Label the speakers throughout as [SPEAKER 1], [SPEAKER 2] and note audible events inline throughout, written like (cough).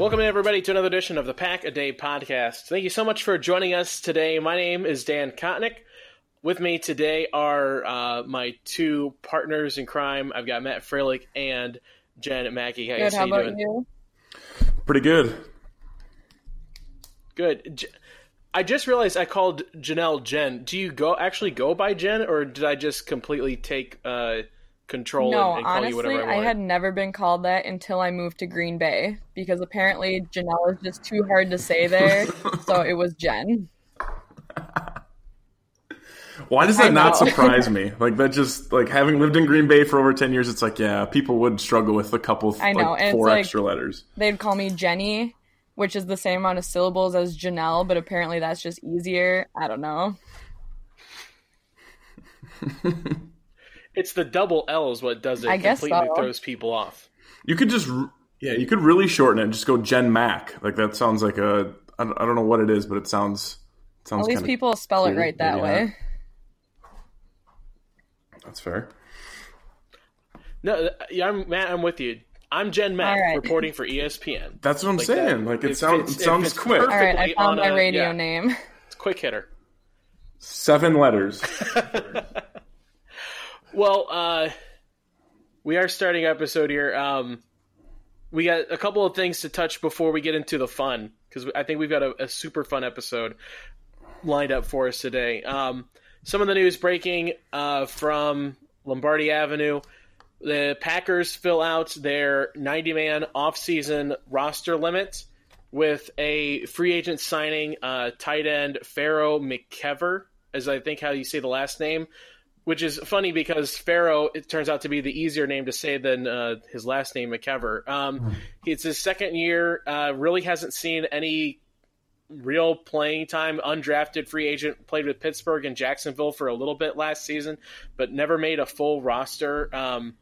[SPEAKER 1] Welcome, everybody, to another edition of the Pack a Day podcast. Thank you so much for joining us today. My name is Dan Kotnick. With me today are uh, my two partners in crime. I've got Matt Freilich and Jen Mackey. How,
[SPEAKER 2] Good. How
[SPEAKER 1] you
[SPEAKER 2] about
[SPEAKER 1] doing?
[SPEAKER 2] you?
[SPEAKER 3] Pretty good.
[SPEAKER 1] Good. I just realized I called Janelle Jen. Do you go actually go by Jen, or did I just completely take uh, control
[SPEAKER 2] No,
[SPEAKER 1] and, and call you
[SPEAKER 2] honestly,
[SPEAKER 1] whatever I
[SPEAKER 2] I had never been called that until I moved to Green Bay because apparently Janelle is just too hard to say there, so it was Jen. (laughs)
[SPEAKER 3] Why does
[SPEAKER 2] I
[SPEAKER 3] that not
[SPEAKER 2] know.
[SPEAKER 3] surprise me? (laughs) Like that just like having lived in Green Bay for over ten years, it's like yeah, people would struggle with a couple,
[SPEAKER 2] I know,
[SPEAKER 3] like
[SPEAKER 2] and it's
[SPEAKER 3] four
[SPEAKER 2] like-
[SPEAKER 3] extra letters.
[SPEAKER 2] They'd call me Jenny, which is the same amount of syllables as Janelle, but apparently that's just easier. I don't know. (laughs)
[SPEAKER 1] It's the double L is what does it.
[SPEAKER 2] I guess
[SPEAKER 1] completely
[SPEAKER 2] so.
[SPEAKER 1] throws people off.
[SPEAKER 3] You could just yeah, you could really shorten it. and Just go Jen Mac. Like that sounds like a I don't, I don't know what it is, but it sounds it sounds.
[SPEAKER 2] At least people spell it right that
[SPEAKER 3] yeah.
[SPEAKER 2] way.
[SPEAKER 3] That's fair.
[SPEAKER 1] No, yeah, I'm Matt. I'm with you. I'm Jen Mack,
[SPEAKER 2] All right.
[SPEAKER 1] reporting for ESPN.
[SPEAKER 3] That's what I'm
[SPEAKER 1] Like
[SPEAKER 3] saying.
[SPEAKER 1] that.
[SPEAKER 3] Like it
[SPEAKER 1] It
[SPEAKER 3] sounds it
[SPEAKER 1] it
[SPEAKER 3] sounds quick.
[SPEAKER 2] All right, I found my
[SPEAKER 1] a-
[SPEAKER 2] radio
[SPEAKER 1] yeah.
[SPEAKER 2] name.
[SPEAKER 1] It's quick hitter.
[SPEAKER 3] Seven letters. (laughs)
[SPEAKER 1] Well, uh, we are starting episode here. Um, we got a couple of things to touch before we get into the fun because I think we've got a, a super fun episode lined up for us today. Um, some of the news breaking uh, from Lombardi Avenue. The Packers fill out their 90 man offseason roster limit with a free agent signing uh, tight end Pharaoh McKever, as I think how you say the last name, which is funny because Pharaoh it turns out to be the easier name to say than uh, his last name McKever. Um, it's his second year, uh, really hasn't seen any real playing time. Undrafted free agent, played with Pittsburgh and Jacksonville for a little bit last season, but never made a full roster. Um,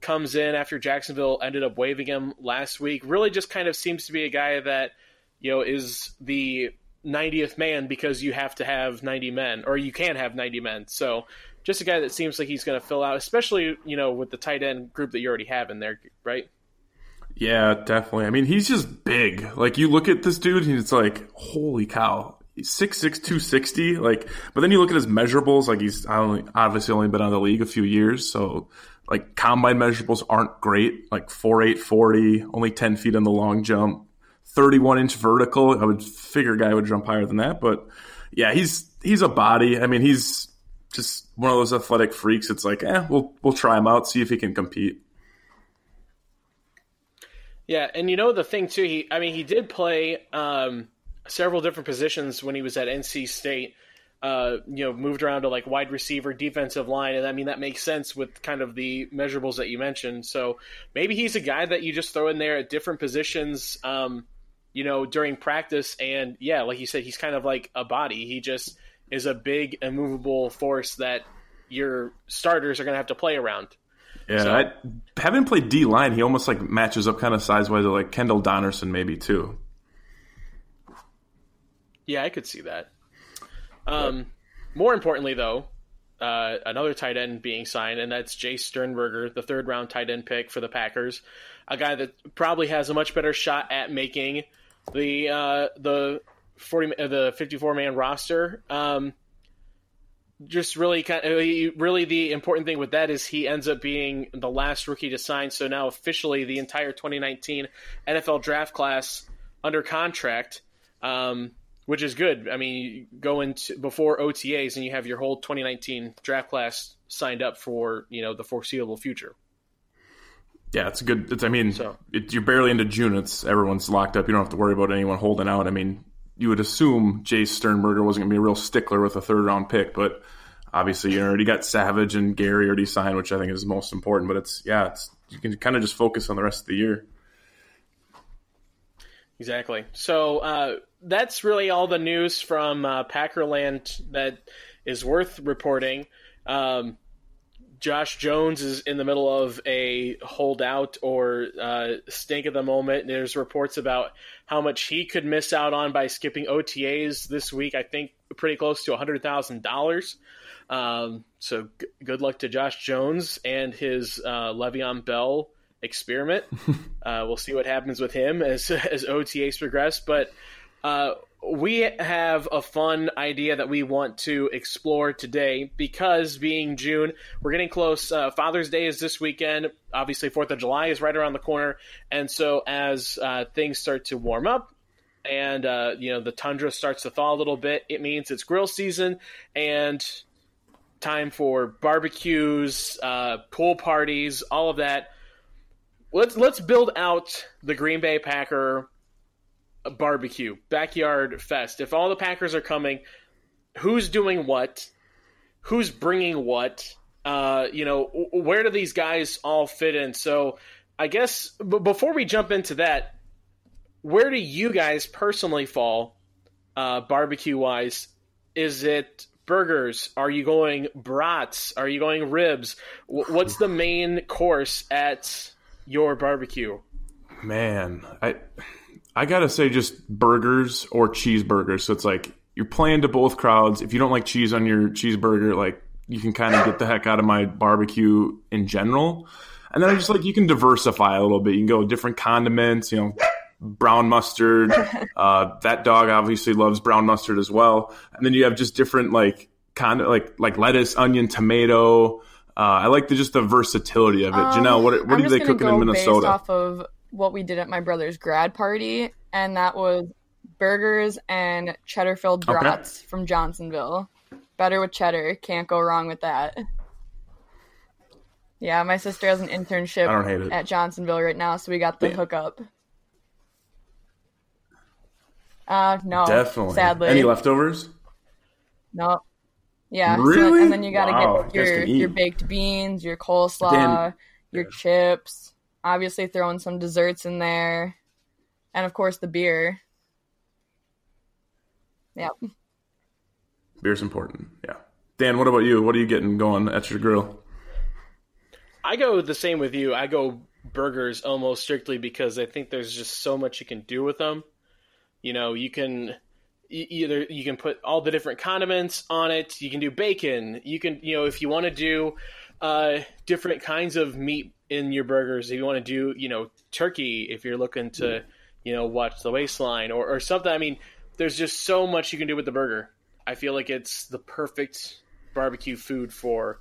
[SPEAKER 1] comes in after Jacksonville ended up waiving him last week. Really, just kind of seems to be a guy that you know is the 90th man because you have to have 90 men, or you can't have 90 men. So. Just a guy that seems like he's going to fill out, especially you know with the tight end group that you already have in there, right?
[SPEAKER 3] Yeah, definitely. I mean, he's just big. Like you look at this dude, and it's like, holy cow. He's 6'6", 260. Like, but then you look at his measurables. Like he's only, obviously only been out of the league a few years, so like combine measurables aren't great. Like 4'8", 40, only ten feet on the long jump, thirty one inch vertical. I would figure a guy would jump higher than that, but yeah, he's he's a body. I mean, he's just one of those athletic freaks. It's like, eh, we'll we'll try him out, see if he can compete.
[SPEAKER 1] Yeah, and you know the thing too. He, I mean, he did play um, several different positions when he was at NC State. Uh, you know, moved around to like wide receiver, defensive line, and I mean that makes sense with kind of the measurables that you mentioned. So maybe he's a guy that you just throw in there at different positions. Um, you know, during practice, and yeah, like you said, he's kind of like a body. He just is a big, immovable force that your starters are going to have to play around.
[SPEAKER 3] Yeah,
[SPEAKER 1] So-
[SPEAKER 3] I, having played D line, he almost like matches up kind of size wise like Kendall Donnerson maybe too.
[SPEAKER 1] Yeah, I could see that. Um, more importantly, though, uh, another tight end being signed, and that's Jace Sternberger, the third round tight end pick for the Packers, a guy that probably has a much better shot at making the uh, the forty uh, the fifty four man roster. Um, just really kind of really the important thing with that is he ends up being the last rookie to sign. So now officially the entire 2019 NFL draft class under contract, um, which is good. I mean, you go into before OTAs and you have your whole 2019 draft class signed up for you know the foreseeable future.
[SPEAKER 3] Yeah, it's a good. It's, I mean,
[SPEAKER 1] So-
[SPEAKER 3] it, you're barely into June. It's everyone's locked up. You don't have to worry about anyone holding out. I mean, you would assume Jace Sternberger wasn't going to be a real stickler with a third round pick, but obviously you already got Savage and Gary already signed, which I think is most important. But it's yeah, it's you can kind of just focus on the rest of the year.
[SPEAKER 1] Exactly. So uh, that's really all the news from uh, Packerland that is worth reporting. Um, Josh Jones is in the middle of a holdout or uh, stink at the moment. There's reports about how much he could miss out on by skipping OTAs this week. I think pretty close to hundred thousand dollars. Um, so g- good luck to Josh Jones and his uh, Le'Veon Bell experiment. (laughs) uh, we'll see what happens with him as (laughs) as OTAs progress, but. Uh, we have a fun idea that we want to explore today because being June, we're getting close. Uh, Father's Day is this weekend. Obviously, Fourth of July is right around the corner, and so as uh, things start to warm up and uh, you know the tundra starts to thaw a little bit, it means it's grill season and time for barbecues, uh, pool parties, all of that. Let's let's build out the Green Bay Packer barbecue backyard fest. If all the Packers are coming, who's doing what? Who's bringing what? Uh, you know, where do these guys all fit in? So, I guess before we jump into that, where do you guys personally fall, uh, barbecue wise? Is it burgers? Are you going brats? Are you going ribs? What's the main course at your barbecue?
[SPEAKER 3] Man, I I gotta say just burgers or cheeseburgers. So it's like you're playing to both crowds. If you don't like cheese on your cheeseburger, like you can kind of get the heck out of my barbecue in general. And then I just like you can diversify a little bit. You can go different condiments, you know, brown mustard. (laughs) Uh, that dog obviously loves brown mustard as well. And then you have just different like kind of like like lettuce, onion, tomato. Uh, I like the just the versatility of it. Janelle, what what
[SPEAKER 2] Um, I'm
[SPEAKER 3] are they cooking in Minnesota?
[SPEAKER 2] Based off of what we did at my brother's grad party, and that was burgers and cheddar filled
[SPEAKER 3] Okay.
[SPEAKER 2] brats from Johnsonville. Better with cheddar, can't go wrong with that. Yeah, my sister has an internship
[SPEAKER 3] I don't hate it.
[SPEAKER 2] at Johnsonville right now, so we got the
[SPEAKER 3] Yeah.
[SPEAKER 2] hookup. Uh, no,
[SPEAKER 3] Definitely.
[SPEAKER 2] Sadly,
[SPEAKER 3] Any leftovers?
[SPEAKER 2] no. Yeah, so-
[SPEAKER 3] Really?
[SPEAKER 2] and then you gotta
[SPEAKER 3] Wow,
[SPEAKER 2] get your your baked beans, your coleslaw,
[SPEAKER 3] Dan-
[SPEAKER 2] your chips. Obviously, throwing some desserts in there, and of course the beer. Yeah,
[SPEAKER 3] Beer's important. Yeah. Dan, what about you? What are you getting going at your grill?
[SPEAKER 1] I go the same with you. I go burgers almost strictly because I think there's just so much you can do with them. You know, you can either you can put all the different condiments on it. You can do bacon. You can, you know, if you want to do uh, different kinds of meat in your burgers. If you want to do, you know, turkey. If you're looking to, you know, watch the waistline or, or something. I mean, there's just so much you can do with the burger. I feel like it's the perfect barbecue food for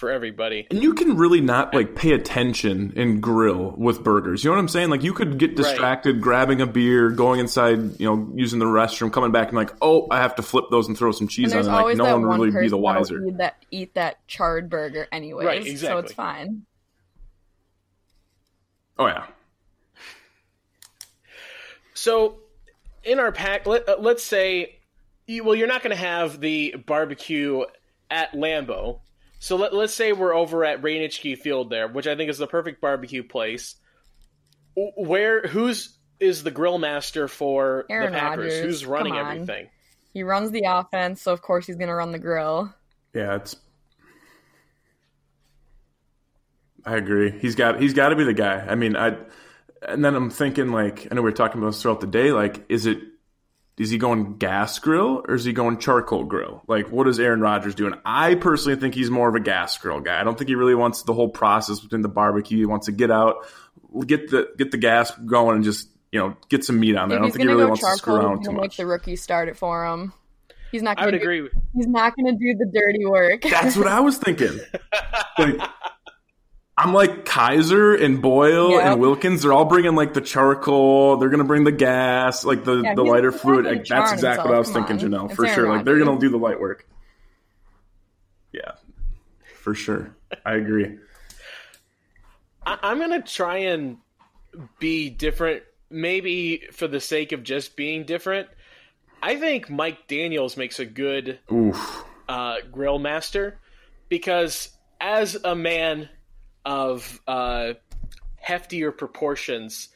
[SPEAKER 1] for everybody.
[SPEAKER 3] And you can really not like pay attention and grill with burgers. You know what I'm saying? Like you could get distracted grabbing a beer, going inside, you know, using the restroom, coming back and like, oh, I have to flip those and throw some
[SPEAKER 2] and
[SPEAKER 3] cheese on
[SPEAKER 2] there's
[SPEAKER 3] it. Like
[SPEAKER 2] always
[SPEAKER 3] no
[SPEAKER 2] that
[SPEAKER 3] one would
[SPEAKER 2] one
[SPEAKER 3] really be the wiser.
[SPEAKER 2] eat that eat that charred burger anyways.
[SPEAKER 1] Right, exactly.
[SPEAKER 2] So it's fine.
[SPEAKER 3] Oh yeah.
[SPEAKER 1] So, in our pack, let, uh, let's say, you- well, you're not going to have the barbecue at Lambeau. So let, let's say we're over at Ray Nitschke Field there, which I think is the perfect barbecue place. Where who's is the grill master for
[SPEAKER 2] Aaron
[SPEAKER 1] the Packers?
[SPEAKER 2] Rodgers.
[SPEAKER 1] Who's running everything?
[SPEAKER 2] He runs the offense, so of course he's gonna run the grill.
[SPEAKER 3] Yeah, it's I agree. He's got he's got to be the guy. I mean, I and then I'm thinking like I know we were talking about this throughout the day. Like, is it is he going gas grill or is he going charcoal grill? Like, what is Aaron Rodgers doing? I personally think he's more of a gas grill guy. I don't think he really wants the whole process between the barbecue. He wants to get out, get the get the gas going, and just you know get some meat on there.
[SPEAKER 2] If
[SPEAKER 3] I don't think he really
[SPEAKER 2] go
[SPEAKER 3] wants to screw
[SPEAKER 2] charcoal,
[SPEAKER 3] around
[SPEAKER 2] he's
[SPEAKER 3] too
[SPEAKER 2] gonna make the rookie start it for him. He's not. Gonna I
[SPEAKER 1] would
[SPEAKER 2] do,
[SPEAKER 1] agree.
[SPEAKER 2] He's not gonna do the dirty work.
[SPEAKER 3] That's what I was thinking. (laughs) Like, I'm like Kizer and Boyle
[SPEAKER 2] Yeah.
[SPEAKER 3] and Wilkins. They're all bringing like the charcoal. They're gonna bring the gas, like the,
[SPEAKER 2] Yeah,
[SPEAKER 3] the lighter fluid. Like, that's exactly what I was
[SPEAKER 2] come
[SPEAKER 3] thinking,
[SPEAKER 2] on.
[SPEAKER 3] Janelle,
[SPEAKER 2] It's
[SPEAKER 3] for
[SPEAKER 2] Aaron
[SPEAKER 3] sure. Like they're gonna do the light work. Yeah, for sure. I agree.
[SPEAKER 1] I, I'm gonna try and be different, maybe for the sake of just being different. I think Mike Daniels makes a good
[SPEAKER 3] Oof.
[SPEAKER 1] uh, grill master because as a man of uh, heftier proportions,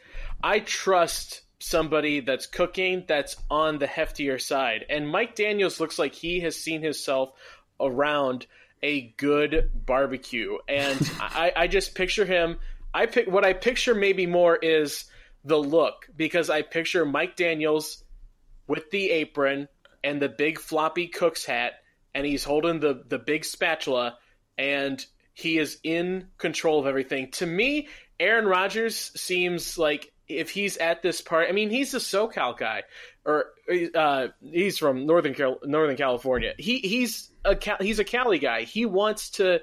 [SPEAKER 1] I trust somebody that's cooking that's on the heftier side. And Mike Daniels looks like he has seen himself around a good barbecue, and (laughs) I, I just picture him. I pick what I picture maybe more is the look because I picture Mike Daniels with the apron and the big floppy cook's hat, and he's holding the the big spatula, and he is in control of everything. To me, Aaron Rodgers seems like if he's at this part, I mean, he's a SoCal guy, or uh, he's from Northern Cal- Northern California. He he's a Cal- he's a Cali guy. He wants to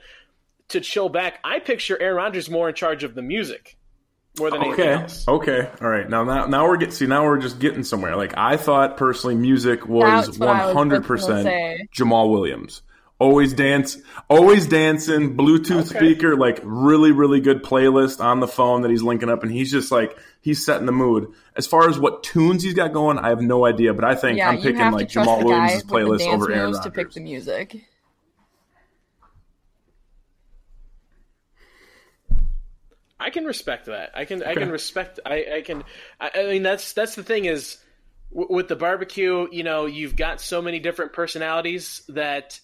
[SPEAKER 1] to chill back. I picture Aaron Rodgers more in charge of the music more than anything
[SPEAKER 3] Okay.
[SPEAKER 1] else.
[SPEAKER 3] Okay. All right. Now, now, now we're getting. See, now we're just getting somewhere. Like I thought personally, music was
[SPEAKER 2] That's what
[SPEAKER 3] one
[SPEAKER 2] I was
[SPEAKER 3] hundred
[SPEAKER 2] just gonna
[SPEAKER 3] percent. Jamaal Williams. Always dance, always dancing. Bluetooth
[SPEAKER 1] Okay.
[SPEAKER 3] speaker, like really, really good playlist on the phone that he's linking up, and he's just like he's setting the mood. As far as what tunes he's got going, I have no idea, but I think
[SPEAKER 2] yeah,
[SPEAKER 3] I'm picking like
[SPEAKER 2] to Jamaal
[SPEAKER 3] Williams' playlist over Aaron Rodgers.
[SPEAKER 2] to pick the music.
[SPEAKER 1] I can respect that. I can. I can respect. I. I can. I, I mean, that's that's the thing is, w- with the barbecue, you know, you've got so many different personalities that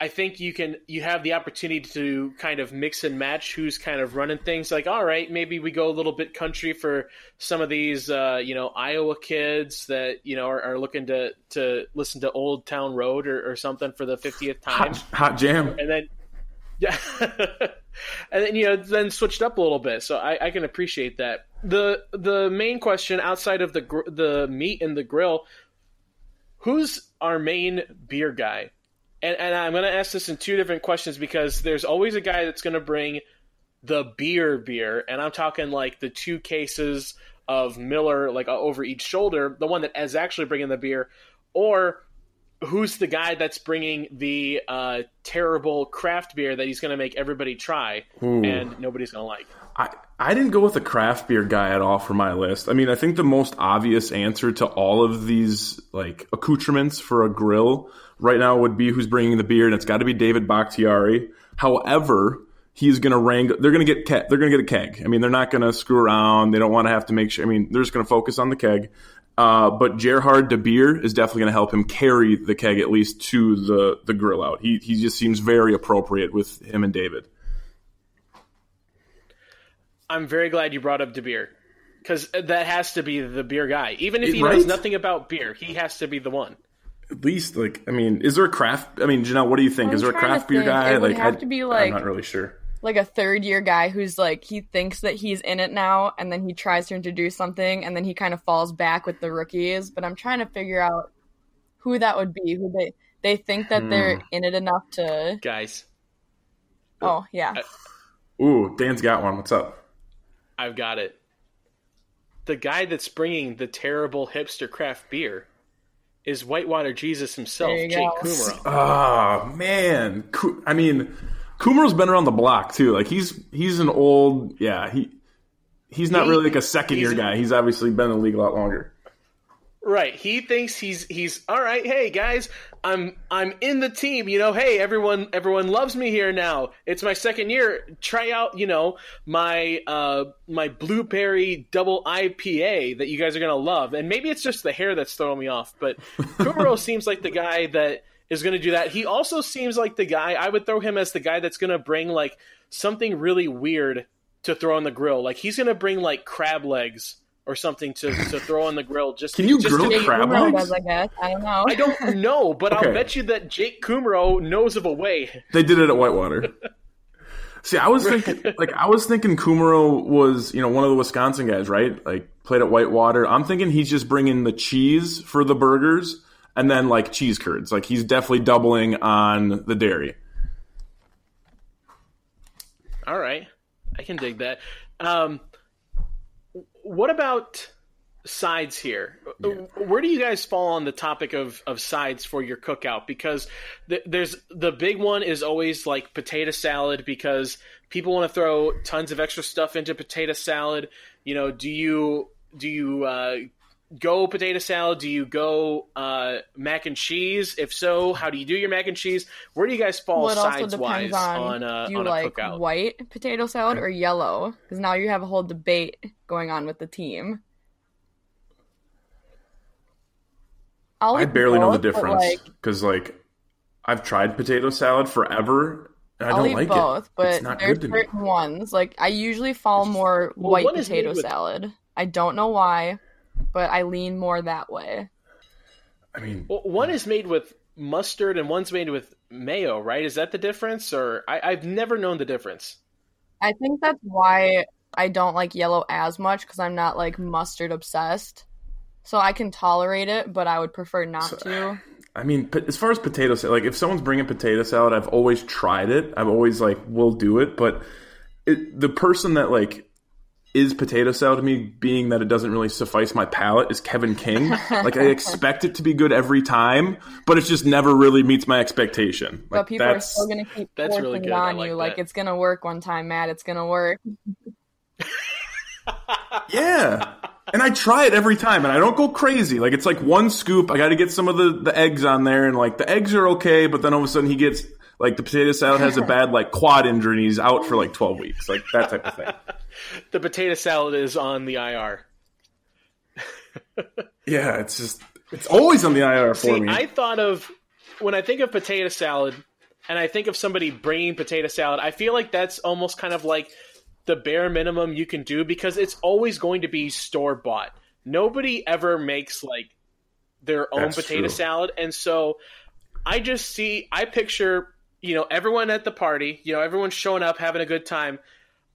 [SPEAKER 1] I think you can. You have the opportunity to kind of mix and match who's kind of running things. Like, all right, maybe we go a little bit country for some of these, uh, you know, Iowa kids that you know are, are looking to to listen to Old Town Road or, or something for the fiftieth time
[SPEAKER 3] Hot, hot jam.
[SPEAKER 1] and then (laughs) yeah and then you know then switched up a little bit so I, I can appreciate that the the main question outside of the gr- the meat and the grill who's our main beer guy and, and i'm going to ask this in two different questions because there's always a guy that's going to bring the beer beer and i'm talking like the two cases of miller like uh, over each shoulder the one that is actually bringing the beer or who's the guy that's bringing the uh, terrible craft beer that he's going to make everybody try and nobody's going to like?
[SPEAKER 3] I, I didn't go with a craft beer guy at all for my list. I mean, I think the most obvious answer to all of these like accoutrements for a grill right now would be who's bringing the beer, and it's got to be David Bakhtiari. However, he's going to wrangle. They're going to get ke- they're going to get a keg. I mean, they're not going to screw around. They don't want to have to make sure. I mean, they're just going to focus on the keg. Uh, but Gerhard de Beer is definitely going to help him carry the keg at least to the the grill out. He he just seems very appropriate with him and David.
[SPEAKER 1] I'm very glad you brought up De Beer because that has to be the beer guy. Even if he
[SPEAKER 3] Right?
[SPEAKER 1] knows nothing about beer, he has to be the one.
[SPEAKER 3] At least like I mean, is there a craft? I mean, Janelle, what do you think?
[SPEAKER 2] I'm
[SPEAKER 3] is there a craft beer guy?
[SPEAKER 2] It would
[SPEAKER 3] like,
[SPEAKER 2] have
[SPEAKER 3] I,
[SPEAKER 2] to be, like I'm
[SPEAKER 3] not really sure.
[SPEAKER 2] like a third year guy who's like he thinks that he's in it now and then he tries to introduce something and then he kind of falls back with the rookies but i'm trying to figure out who that would be who they they think that
[SPEAKER 3] Hmm.
[SPEAKER 2] they're in it enough to
[SPEAKER 1] Guys,
[SPEAKER 2] oh yeah
[SPEAKER 3] Ooh, Dan's got one. What's up?
[SPEAKER 1] I've got it. The guy that's bringing the terrible hipster craft beer is Whitewater Jesus himself, Jake
[SPEAKER 2] go.
[SPEAKER 1] Kumerow.
[SPEAKER 3] Oh ah, man, I mean, Kumerow's been around the block too. Like he's he's an old yeah he he's not
[SPEAKER 1] He-
[SPEAKER 3] really like a second year guy. He's obviously been in the league a lot longer.
[SPEAKER 1] Right. He thinks he's he's all right. Hey guys, I'm I'm in the team. You know, hey everyone everyone loves me here now. It's my second year. Try out, you know, my uh my blueberry double IPA that you guys are gonna love. And maybe it's just the hair that's throwing me off, but (laughs) Kumerow seems like the guy that is gonna do that. He also seems like the guy I would throw him as the guy that's gonna bring like something really weird to throw on the grill. Like he's gonna bring like crab legs or something to, to throw on the grill. Just
[SPEAKER 3] Can you
[SPEAKER 1] just
[SPEAKER 3] grill
[SPEAKER 1] to
[SPEAKER 3] crab
[SPEAKER 2] Kumerow
[SPEAKER 3] legs?
[SPEAKER 2] does, I guess. I don't know.
[SPEAKER 1] I don't know, but
[SPEAKER 3] Okay.
[SPEAKER 1] I'll bet you that Jake Kumerow knows of a way. (laughs)
[SPEAKER 3] They did it at Whitewater. See, I was thinking, like, I was thinking Kumerow was, you know, one of the Wisconsin guys, right? Like, played at Whitewater. I'm thinking he's just bringing the cheese for the burgers and then like cheese curds. Like, he's definitely doubling on the dairy.
[SPEAKER 1] All right, I can dig that. Um, what about sides here? Where do you guys fall on the topic of, of sides for your cookout? Because th- there's the big one is always like potato salad because people want to throw tons of extra stuff into potato salad. You know, do you do you uh, go potato salad? Do you go uh, mac and cheese? If so, how do you do your mac and cheese? Where do you guys fall
[SPEAKER 2] well,
[SPEAKER 1] sides wise
[SPEAKER 2] on,
[SPEAKER 1] on, uh,
[SPEAKER 2] do you
[SPEAKER 1] on a
[SPEAKER 2] like
[SPEAKER 1] cookout?
[SPEAKER 2] white potato salad or yellow? Because now you have a whole debate going on with the team. I'll
[SPEAKER 3] I
[SPEAKER 2] eat
[SPEAKER 3] barely know the difference because, like, I've tried potato salad forever and I
[SPEAKER 2] I'll
[SPEAKER 3] don't
[SPEAKER 2] eat
[SPEAKER 3] like
[SPEAKER 2] both,
[SPEAKER 3] it.
[SPEAKER 2] but
[SPEAKER 3] it's not
[SPEAKER 2] there's
[SPEAKER 3] good to me.
[SPEAKER 2] certain ones. Like I usually fall more
[SPEAKER 1] Well,
[SPEAKER 2] white potato
[SPEAKER 1] made with-
[SPEAKER 2] salad. I don't know why, but I lean more that way.
[SPEAKER 3] I mean,
[SPEAKER 1] Well, one is made with mustard and one's made with mayo, right? Is that the difference? Or I, I've never known the difference.
[SPEAKER 2] I think that's why I don't like yellow as much because I'm not like mustard obsessed. So I can tolerate it, but I would prefer not to.
[SPEAKER 3] I mean, as far as potato salad, like if someone's bringing potato salad, I've always tried it. I've always like will do it, but it, the person that like is potato salad to me, being that it doesn't really suffice my palate, is Kevin King. (laughs) like I expect it to be good every time, but it just never really meets my expectation. Like,
[SPEAKER 2] But people are still gonna keep
[SPEAKER 1] that's really good.
[SPEAKER 2] On
[SPEAKER 1] like
[SPEAKER 2] you. Like it's gonna work one time, Matt. It's gonna work. (laughs)
[SPEAKER 3] Yeah. And I try it every time and I don't go crazy. Like it's like one scoop. I got to get some of the, the eggs on there and like the eggs are okay, but then all of a sudden he gets like the potato salad has a (laughs) bad like quad injury and he's out for like 12 weeks. Like that type of thing. (laughs)
[SPEAKER 1] The potato salad is on the IR. (laughs)
[SPEAKER 3] Yeah, it's just it's always on the IR for
[SPEAKER 1] See,
[SPEAKER 3] me.
[SPEAKER 1] I thought of when I think of potato salad, and I think of somebody bringing potato salad. I feel like that's almost kind of like the bare minimum you can do because it's always going to be store bought. Nobody ever makes like their own
[SPEAKER 3] That's
[SPEAKER 1] potato
[SPEAKER 3] true.
[SPEAKER 1] salad, and so I just see, I picture, you know, everyone at the party, you know, everyone showing up, having a good time.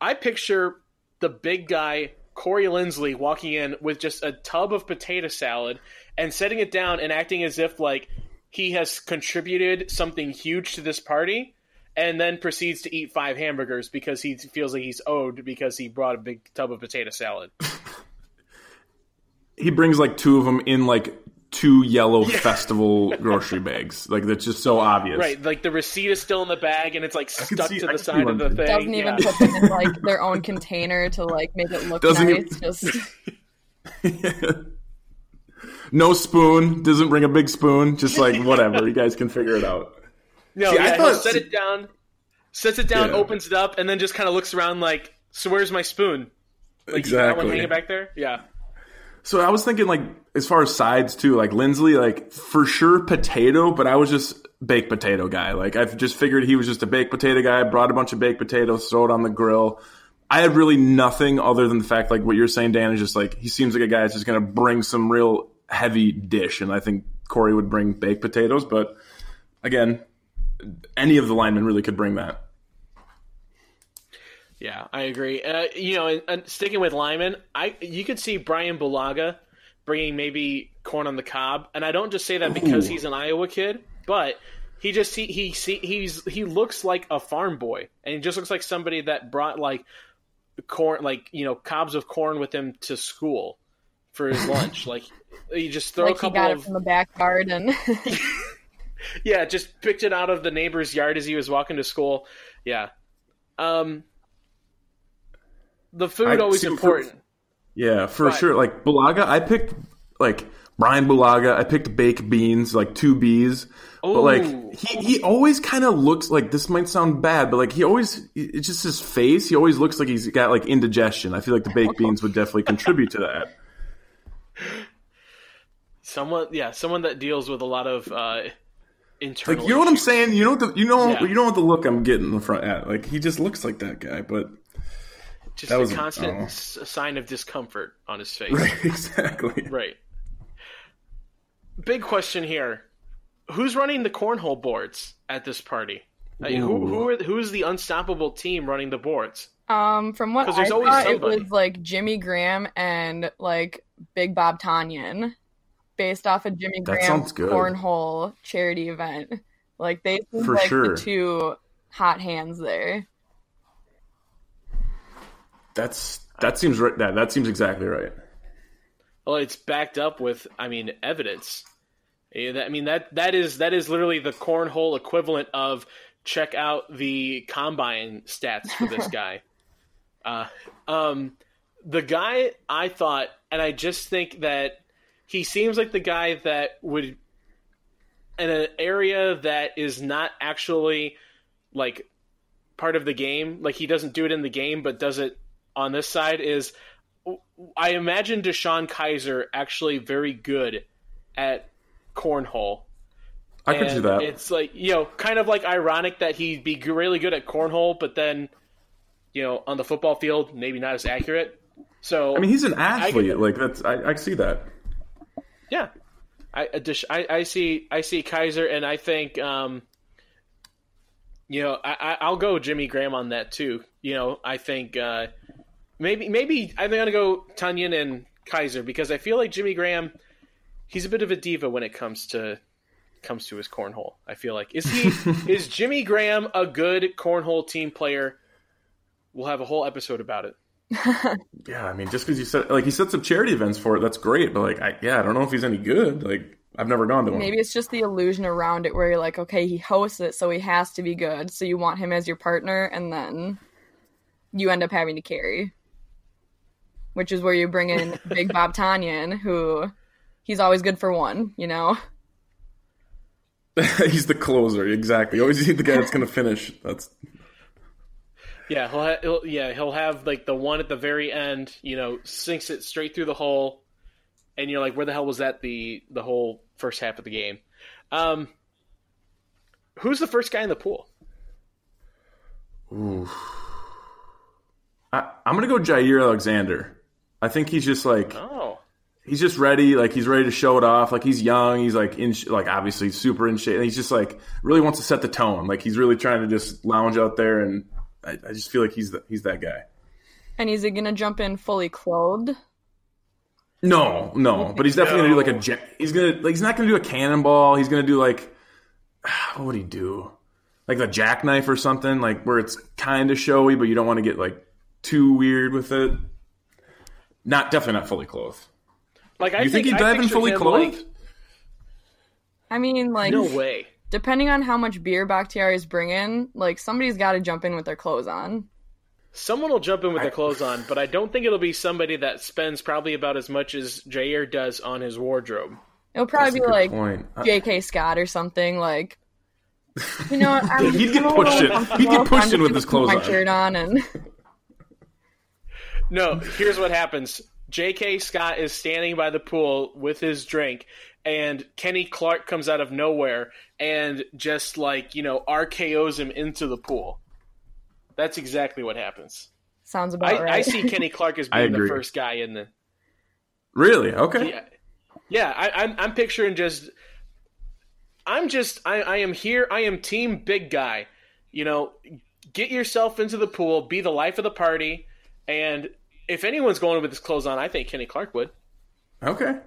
[SPEAKER 1] I picture the big guy, Corey Linsley, walking in with just a tub of potato salad and setting it down and acting as if like he has contributed something huge to this party and then proceeds to eat five hamburgers because he feels like he's owed because he brought a big tub of potato salad. (laughs)
[SPEAKER 3] he brings like two of them in like two yellow festival (laughs) grocery bags. Like that's just so obvious.
[SPEAKER 1] Right, like the receipt is still in the bag and it's like stuck
[SPEAKER 3] see-
[SPEAKER 1] to
[SPEAKER 3] I
[SPEAKER 1] the side of the thing.
[SPEAKER 2] Doesn't even put them in like (laughs) their own container to like make it look
[SPEAKER 3] Doesn't
[SPEAKER 2] nice.
[SPEAKER 3] even-
[SPEAKER 2] Just (laughs)
[SPEAKER 3] No spoon, doesn't bring a big spoon, just like whatever. you guys can figure it out.
[SPEAKER 1] No,
[SPEAKER 3] See, I
[SPEAKER 1] yeah, he'll
[SPEAKER 3] thought-
[SPEAKER 1] set it down, sets it down,
[SPEAKER 3] Yeah.
[SPEAKER 1] opens it up, and then just kind of looks around like, "So where's my spoon?" Like, you got one
[SPEAKER 3] exactly.
[SPEAKER 1] hanging back there. Yeah,
[SPEAKER 3] So I was thinking like as far as sides too, like Linsley, like for sure potato, but I was just baked potato guy. Like I just figured he was just a baked potato guy. Brought a bunch of baked potatoes, throw it on the grill. I had really nothing other than the fact like what you're saying, Dan, is just like he seems like a guy that's just gonna bring some real heavy dish, and I think Corey would bring baked potatoes, but again, any of the linemen really could bring that.
[SPEAKER 1] Yeah, I agree. Uh, you know, and, and sticking with Lyman, I you could see Brian Bulaga bringing maybe corn on the cob, and I don't just say that because
[SPEAKER 3] Ooh.
[SPEAKER 1] he's an Iowa kid, but he just he he see, he's he looks like a farm boy, and he just looks like somebody that brought like corn, like you know, cobs of corn with him to school for his (laughs) lunch. like you just throw
[SPEAKER 2] like
[SPEAKER 1] a
[SPEAKER 2] he
[SPEAKER 1] couple
[SPEAKER 2] got
[SPEAKER 1] of
[SPEAKER 2] it from the backyard and (laughs) (laughs)
[SPEAKER 1] Yeah, just picked it out of the neighbor's yard as he was walking to school. Yeah. Um the food
[SPEAKER 3] I-
[SPEAKER 1] always
[SPEAKER 3] see, for-
[SPEAKER 1] important.
[SPEAKER 3] Yeah, for
[SPEAKER 1] Right.
[SPEAKER 3] sure. Like Bulaga, I picked like Brian Bulaga. I picked baked beans, like two B's. But like he, he always kind of looks like this might sound bad, but like he always it's just his face. He always looks like he's got like indigestion. I feel like the baked beans would definitely contribute to that.
[SPEAKER 1] Someone yeah, someone that deals with a lot of uh internal
[SPEAKER 3] Like you know what I'm saying? You know what the you know
[SPEAKER 1] Yeah.
[SPEAKER 3] you know what the look I'm getting in the front at. Like he just looks like that guy, but
[SPEAKER 1] Just
[SPEAKER 3] that
[SPEAKER 1] a
[SPEAKER 3] was-
[SPEAKER 1] constant
[SPEAKER 3] oh.
[SPEAKER 1] s- sign of discomfort on his face.
[SPEAKER 3] right, (laughs) exactly.
[SPEAKER 1] Right. Big question here. Who's running the cornhole boards at this party? I mean, who who are, who's the unstoppable team running the boards?
[SPEAKER 2] Um, from what
[SPEAKER 1] 'Cause
[SPEAKER 2] I
[SPEAKER 1] there's always
[SPEAKER 2] thought,
[SPEAKER 1] somebody.
[SPEAKER 2] it was like Jimmy Graham and like Big Bob Tonyan, based off of Jimmy
[SPEAKER 3] That
[SPEAKER 2] Graham's cornhole charity event. Like they seem
[SPEAKER 3] For
[SPEAKER 2] like
[SPEAKER 3] sure.
[SPEAKER 2] the two hot hands there.
[SPEAKER 3] That's that seems right. That that seems exactly right.
[SPEAKER 1] Well, it's backed up with, I mean, evidence. That- I mean that that is that is literally the cornhole equivalent of check out the combine stats for this (laughs) guy. uh, um, the guy I thought, and I just think that he seems like the guy that would, in an area that is not actually like part of the game, like he doesn't do it in the game, but does it on this side is I imagine DeShone Kizer actually very good at cornhole.
[SPEAKER 3] I could do that.
[SPEAKER 1] It's like you know, kind of like ironic that he'd be really good at cornhole, but then you know, on the football field, maybe not as accurate. So
[SPEAKER 3] I mean, he's an athlete.
[SPEAKER 1] could-
[SPEAKER 3] like that's I, I see that.
[SPEAKER 1] yeah, I, I I see I see Kizer, and I think um, you know I I'll go Jimmy Graham on that too. You know, I think uh, maybe maybe I'm gonna go Tonyan and Kizer because I feel like Jimmy Graham he's a bit of a diva when it comes to comes to his cornhole. I feel like is he (laughs) is Jimmy Graham a good cornhole team player? We'll have a whole episode about it. (laughs)
[SPEAKER 3] Yeah, I mean, just because you said like he sets up charity events for it, that's great. But like, I, yeah, I don't know if he's any good. Like, I've never gone to one.
[SPEAKER 2] Maybe it's just the illusion around it where you're like, okay, he hosts it, so he has to be good. So you want him as your partner, and then you end up having to carry. Which is where you bring in Big Bob (laughs) Tonyan, who he's always good for one, you know? (laughs)
[SPEAKER 3] he's the closer, exactly. You always need the guy that's going to finish. That's
[SPEAKER 1] Yeah, he'll, ha- he'll yeah he'll have like the one at the very end, you know, sinks it straight through the hole, and you're like, where the hell was that the the whole first half of the game? Um, who's the first guy in the pool?
[SPEAKER 3] ooh. I, I'm going to go Jaire Alexander. I think he's just like
[SPEAKER 1] Oh,
[SPEAKER 3] he's just ready. Like he's ready to show it off. Like he's young. He's like in like obviously super in shape. And he's just like really wants to set the tone. Like he's really trying to just lounge out there. And I, I just feel like he's the, he's that guy.
[SPEAKER 2] And is he gonna jump in fully clothed?
[SPEAKER 3] No, no, but he's definitely
[SPEAKER 1] No.
[SPEAKER 3] gonna do like a. ja- He's gonna like he's not gonna do a cannonball. He's gonna do like (sighs) what would he do? Like the jackknife or something, like where it's kind of showy, but you don't want to get like too weird with it. Not definitely not fully clothed.
[SPEAKER 1] like I
[SPEAKER 3] You think,
[SPEAKER 1] think
[SPEAKER 3] he'd
[SPEAKER 1] I
[SPEAKER 3] dive in fully clothed?
[SPEAKER 1] like-
[SPEAKER 2] I mean, like,
[SPEAKER 1] no way.
[SPEAKER 2] depending on how much beer Bakhtiari is bringing, like, somebody's got to jump in with their clothes on.
[SPEAKER 1] Someone will jump in with their clothes on, but I don't think it'll be somebody that spends probably about as much as Jaire does on his wardrobe.
[SPEAKER 2] It'll probably
[SPEAKER 3] a
[SPEAKER 2] be like
[SPEAKER 3] point.
[SPEAKER 2] J.K. Scott or something. Like, you know, what, (laughs) I'm,
[SPEAKER 3] He'd get pushed in- he'd get pushed in with his clothes
[SPEAKER 2] put
[SPEAKER 3] on.
[SPEAKER 2] shirt on, and
[SPEAKER 1] No, here's what happens. J.K. Scott is standing by the pool with his drink, and Kenny Clark comes out of nowhere and just like you know RKO's him into the pool. That's exactly what happens.
[SPEAKER 2] sounds about
[SPEAKER 1] I,
[SPEAKER 2] right.
[SPEAKER 1] I see Kenny Clark as (laughs) being the first guy in the.
[SPEAKER 3] Really? Okay.
[SPEAKER 1] Yeah, yeah. I, I'm I'm picturing just. I'm just I, I am here. I am team big guy. You know, get yourself into the pool, be the life of the party, and if anyone's going with his clothes on, I think Kenny Clark would.
[SPEAKER 3] Okay.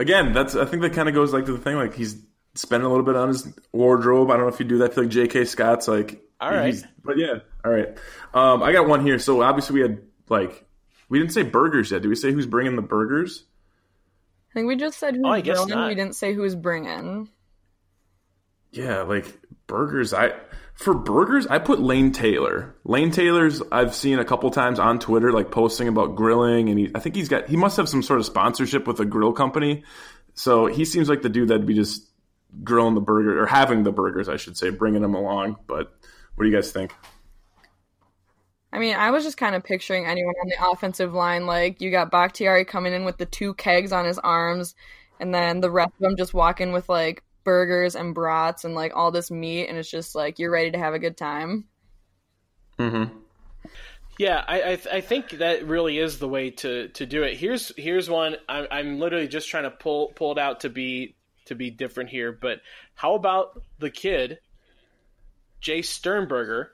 [SPEAKER 3] Again, that's I think that kind of goes like to the thing like he's spending a little bit on his wardrobe. I don't know if you do that. I feel like J.K. Scott's like,
[SPEAKER 1] All right.
[SPEAKER 3] but yeah, all right. Um, I got one here. So obviously we had like we didn't say burgers yet. Did we say who's bringing the burgers?
[SPEAKER 2] I think we just said who's
[SPEAKER 1] Oh, I guess not.
[SPEAKER 2] We didn't say who's bringing.
[SPEAKER 3] Yeah, like burgers. I for burgers, I put Lane Taylor. Lane Taylor's I've seen a couple times on Twitter, like posting about grilling, and he, I think he's got he must have some sort of sponsorship with a grill company. So he seems like the dude that'd be just grilling the burger or having the burgers, I should say, bringing them along. But what do you guys think?
[SPEAKER 2] I mean, I was just kind of picturing anyone on the offensive line. Like, you got Bakhtiari coming in with the two kegs on his arms, and then the rest of them just walking with like burgers and brats and like all this meat, and it's just like you're ready to have a good time.
[SPEAKER 3] Mm-hmm.
[SPEAKER 1] Yeah, I I, I think that really is the way to, to do it. Here's here's one. I'm I'm literally just trying to pull pull it out to be to be different here. But how about the kid Jace Sternberger.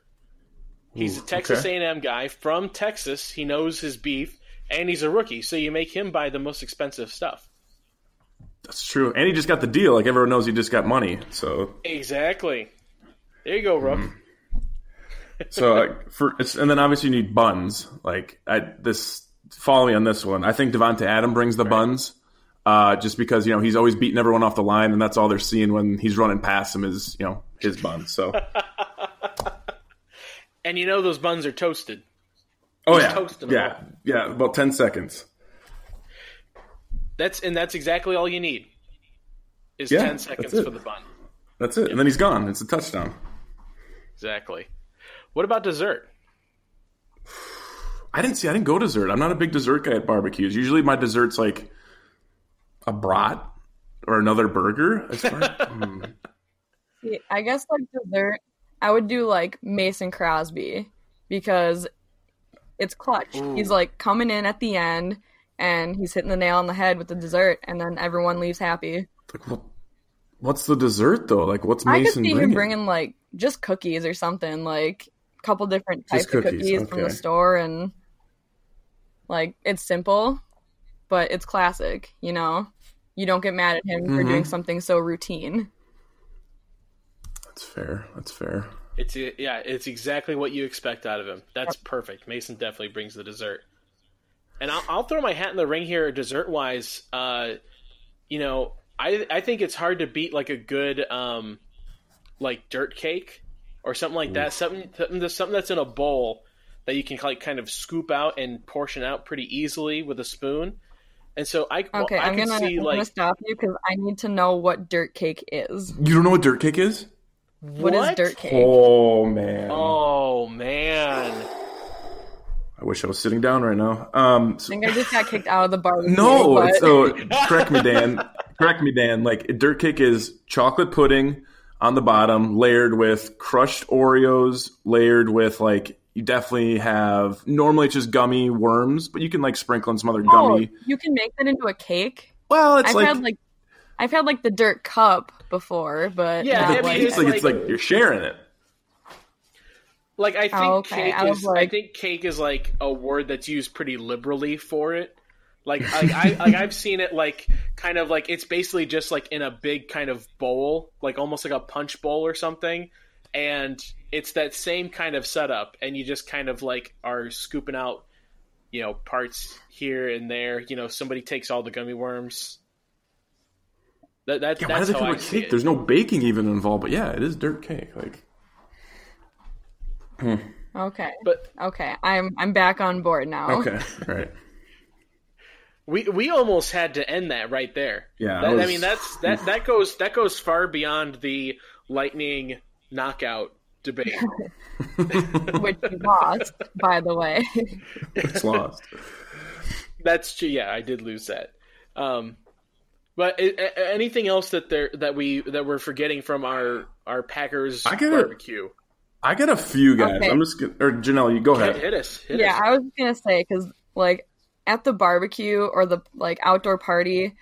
[SPEAKER 1] He's
[SPEAKER 3] Ooh,
[SPEAKER 1] a Texas
[SPEAKER 3] okay.
[SPEAKER 1] A&M guy from Texas. He knows his beef, and he's a rookie. So you make him buy the most expensive stuff.
[SPEAKER 3] That's true. And he just got the deal. Like everyone knows he just got money. So
[SPEAKER 1] Exactly. There you go, Rook.
[SPEAKER 3] so like, for it's, and then obviously you need buns. Like I this follow me on this one. I think Davante Adam brings the buns. Uh, just because you know he's always beating everyone off the line, and that's all they're seeing when he's running past him is you know his buns. So, (laughs)
[SPEAKER 1] And you know those buns are toasted.
[SPEAKER 3] oh
[SPEAKER 1] He's
[SPEAKER 3] yeah, yeah, yeah, about ten seconds.
[SPEAKER 1] That's and that's exactly all you need. Is
[SPEAKER 3] Yeah,
[SPEAKER 1] ten seconds for the bun.
[SPEAKER 3] That's it, and then he's gone. It's a touchdown.
[SPEAKER 1] Exactly. What about dessert?
[SPEAKER 3] I didn't see. I didn't go dessert. I'm not a big dessert guy at barbecues. Usually, my dessert's like a brat or another burger. As far Hmm.
[SPEAKER 2] See, I guess like dessert, I would do like Mason Crosby because it's clutch. He's like coming in at the end and he's hitting the nail on the head with the dessert, and then everyone leaves happy.
[SPEAKER 3] like, what, what's the dessert though? Like, what's Mason
[SPEAKER 2] I could
[SPEAKER 3] Mason
[SPEAKER 2] see
[SPEAKER 3] bringing?
[SPEAKER 2] him bringing like just cookies or something, like a couple different types
[SPEAKER 3] Just
[SPEAKER 2] of
[SPEAKER 3] cookies,
[SPEAKER 2] cookies from the store, and like it's simple, but it's classic. You know, you don't get mad at him for
[SPEAKER 3] Mm-hmm.
[SPEAKER 2] doing something so routine.
[SPEAKER 3] That's fair. That's fair.
[SPEAKER 1] It's yeah, it's exactly what you expect out of him. That's perfect. Mason definitely brings the dessert. And I'll, I'll throw my hat in the ring here, dessert wise. Uh, you know, I I think it's hard to beat like a good um, like dirt cake or something like that. Something something that's, something that's in a bowl that you can like kind of scoop out and portion out pretty easily with a spoon. And so I well,
[SPEAKER 2] Okay,
[SPEAKER 1] I
[SPEAKER 2] I'm
[SPEAKER 1] can
[SPEAKER 2] gonna,
[SPEAKER 1] see
[SPEAKER 2] I'm gonna
[SPEAKER 1] like
[SPEAKER 2] stop you because I need to know what dirt cake is.
[SPEAKER 3] You don't know what dirt cake is?
[SPEAKER 2] what is dirt cake?
[SPEAKER 3] Oh man.
[SPEAKER 1] Oh man.
[SPEAKER 3] I wish I was sitting down right now. Um,
[SPEAKER 2] I think I just got kicked out of the bar.
[SPEAKER 3] no,
[SPEAKER 2] but
[SPEAKER 3] so (laughs) correct me, Dan. correct me, Dan. Like dirt cake is chocolate pudding on the bottom, layered with crushed Oreos, layered with like you definitely have. Normally it's just gummy worms, but you can like sprinkle in some other
[SPEAKER 2] oh,
[SPEAKER 3] gummy.
[SPEAKER 2] you can make that into a cake.
[SPEAKER 3] Well, it's
[SPEAKER 2] I've
[SPEAKER 3] like,
[SPEAKER 2] had like I've had like the dirt cup before, but
[SPEAKER 1] Yeah,
[SPEAKER 2] not
[SPEAKER 1] I mean,
[SPEAKER 2] like,
[SPEAKER 3] it's like it's
[SPEAKER 1] like-
[SPEAKER 3] like you're sharing it.
[SPEAKER 1] Like I think
[SPEAKER 2] Oh, okay.
[SPEAKER 1] cake
[SPEAKER 2] I was
[SPEAKER 1] is I
[SPEAKER 2] like-
[SPEAKER 1] think cake is like a word that's used pretty liberally for it. Like I, I like I've (laughs) seen it like kind of like it's basically just like in a big kind of bowl, like almost like a punch bowl or something, and it's that same kind of setup, and you just kind of like are scooping out, you know, parts here and there. You know, somebody takes all the gummy worms. That, that
[SPEAKER 3] Yeah, why do
[SPEAKER 1] that's
[SPEAKER 3] they
[SPEAKER 1] how
[SPEAKER 3] call
[SPEAKER 1] I see
[SPEAKER 3] cake?
[SPEAKER 1] it.
[SPEAKER 3] There's no baking even involved, but yeah, it is dirt cake. Like
[SPEAKER 2] okay,
[SPEAKER 1] But
[SPEAKER 2] okay, I'm I'm back on board now. (laughs)
[SPEAKER 3] okay, right.
[SPEAKER 1] We we almost had to end that right there.
[SPEAKER 3] Yeah,
[SPEAKER 1] That-
[SPEAKER 3] I
[SPEAKER 1] I, mean that's that that goes that goes far beyond the lightning knockout debate. (laughs)
[SPEAKER 2] which you lost, by the way. (laughs)
[SPEAKER 3] It's lost.
[SPEAKER 1] that's true. Yeah, I did lose that. Um, but i a- anything else that there that we that we're forgetting from our our Packers
[SPEAKER 3] I get it.
[SPEAKER 1] barbecue?
[SPEAKER 3] I got a few guys.
[SPEAKER 2] Okay.
[SPEAKER 3] I'm just gonna, or Janelle, you go ahead.
[SPEAKER 1] hit us. Hit
[SPEAKER 2] yeah,
[SPEAKER 1] us.
[SPEAKER 2] I was gonna say because like at the barbecue or the like outdoor party,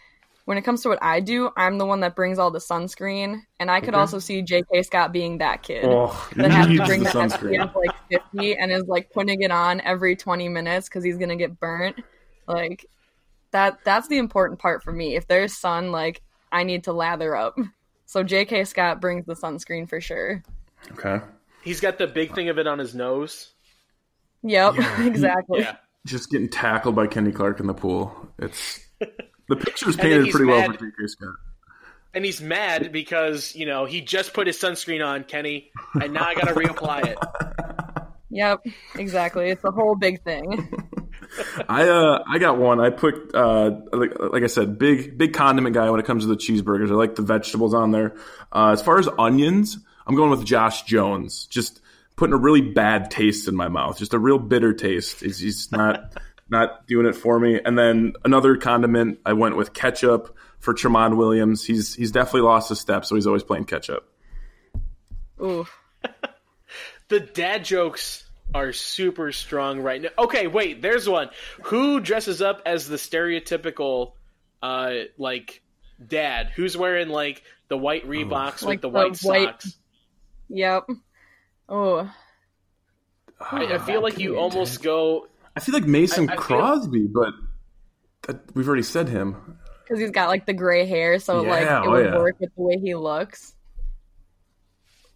[SPEAKER 2] when it comes to what I do, I'm the one that brings all the sunscreen, and I could also see J.K. Scott being that kid.
[SPEAKER 3] Oh,
[SPEAKER 2] that has to bring
[SPEAKER 3] the
[SPEAKER 2] the
[SPEAKER 3] sunscreen.
[SPEAKER 2] SPF like 50 and is like putting it on every 20 minutes because he's gonna get burnt. Like that. That's the important part for me. If there's sun, like I need to lather up. So J.K. Scott brings the sunscreen for sure.
[SPEAKER 3] Okay.
[SPEAKER 1] He's got the big thing of it on his nose.
[SPEAKER 2] Yep, (laughs) exactly.
[SPEAKER 1] Yeah.
[SPEAKER 3] Just getting tackled by Kenny Clark in the pool. It's (laughs) the picture's
[SPEAKER 1] then
[SPEAKER 3] painted
[SPEAKER 1] he's
[SPEAKER 3] pretty well for J.K. Scott.
[SPEAKER 1] And he's mad because you know he just put his sunscreen on, Kenny, and now I got to reapply it. (laughs)
[SPEAKER 2] Yep, exactly. It's a whole big thing.
[SPEAKER 3] I uh I got one. I put uh like, like I said, big big condiment guy when it comes to the cheeseburgers. I like the vegetables on there. Uh, as far as onions, I'm going with Josh Jones. Just putting a really bad taste in my mouth. Just a real bitter taste. He's, he's not (laughs) not doing it for me. And then another condiment, I went with ketchup for Tramon Williams. He's he's definitely lost a step, so he's always playing ketchup.
[SPEAKER 2] Ooh. (laughs)
[SPEAKER 1] The dad jokes are super strong right now. Okay, wait, there's one. Who dresses up as the stereotypical uh like dad? Who's wearing like the white Reeboks
[SPEAKER 2] Like
[SPEAKER 1] with the,
[SPEAKER 2] the
[SPEAKER 1] white
[SPEAKER 2] white-
[SPEAKER 1] socks?
[SPEAKER 2] Yep. Oh,
[SPEAKER 1] I, I feel like you almost go.
[SPEAKER 3] I feel like Mason
[SPEAKER 1] I- I feel-
[SPEAKER 3] Crosby, but that, we've already said him.
[SPEAKER 2] because he's got like the gray hair, so like it
[SPEAKER 3] oh,
[SPEAKER 2] would
[SPEAKER 3] yeah.
[SPEAKER 2] work with the way he looks.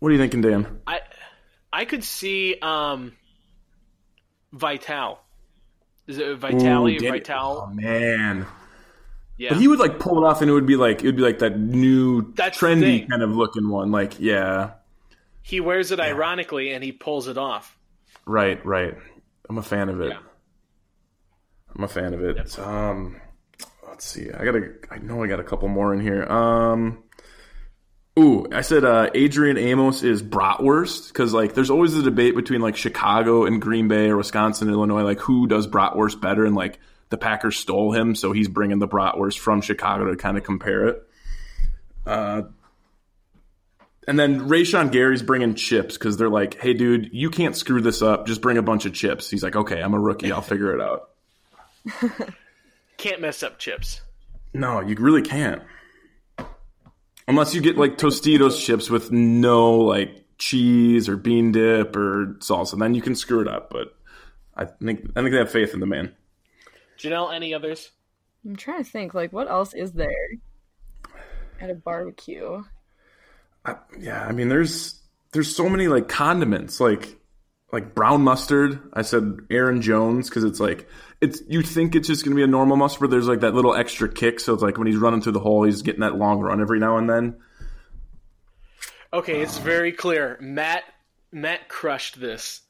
[SPEAKER 3] What are you thinking, Dan?
[SPEAKER 1] I I could see um Vital. Is it Vitali?
[SPEAKER 3] Ooh, Dan-
[SPEAKER 1] Vital?
[SPEAKER 3] Oh man.
[SPEAKER 1] yeah.
[SPEAKER 3] But he would like pull it off, and it would be like it would be like that new
[SPEAKER 1] That's
[SPEAKER 3] trendy kind of looking one. Like, yeah,
[SPEAKER 1] he wears it ironically and he pulls it off.
[SPEAKER 3] right, right. I'm a fan of it.
[SPEAKER 1] Yeah.
[SPEAKER 3] I'm a fan of it. Um, let's see. I got a. I know I got a couple more in here. Um, ooh, I said uh, Adrian Amos is bratwurst because like there's always a debate between like Chicago and Green Bay or Wisconsin, and Illinois, like who does bratwurst better, and like the Packers stole him, so he's bringing the bratwurst from Chicago to kind of compare it. Uh, and then Rashan Gary's bringing chips because they're like, "Hey, dude, you can't screw this up. Just bring a bunch of chips." He's like, "Okay, I'm a rookie. I'll figure it out." (laughs)
[SPEAKER 1] Can't mess up chips.
[SPEAKER 3] No, you really can't. Unless you get like Tostitos chips with no like cheese or bean dip or salsa, then you can screw it up. But I think I think they have faith in the man.
[SPEAKER 1] Janelle, any others?
[SPEAKER 2] I'm trying to think, like, what else is there at a barbecue?
[SPEAKER 3] I, yeah, I mean, there's there's so many like condiments, like like brown mustard. I said Aaron Jones because it's like it's you think it's just gonna be a normal mustard, but there's like that little extra kick. So it's like when he's running through the hole, he's getting that long run every now and then.
[SPEAKER 1] Okay, it's very clear. Matt Matt crushed this.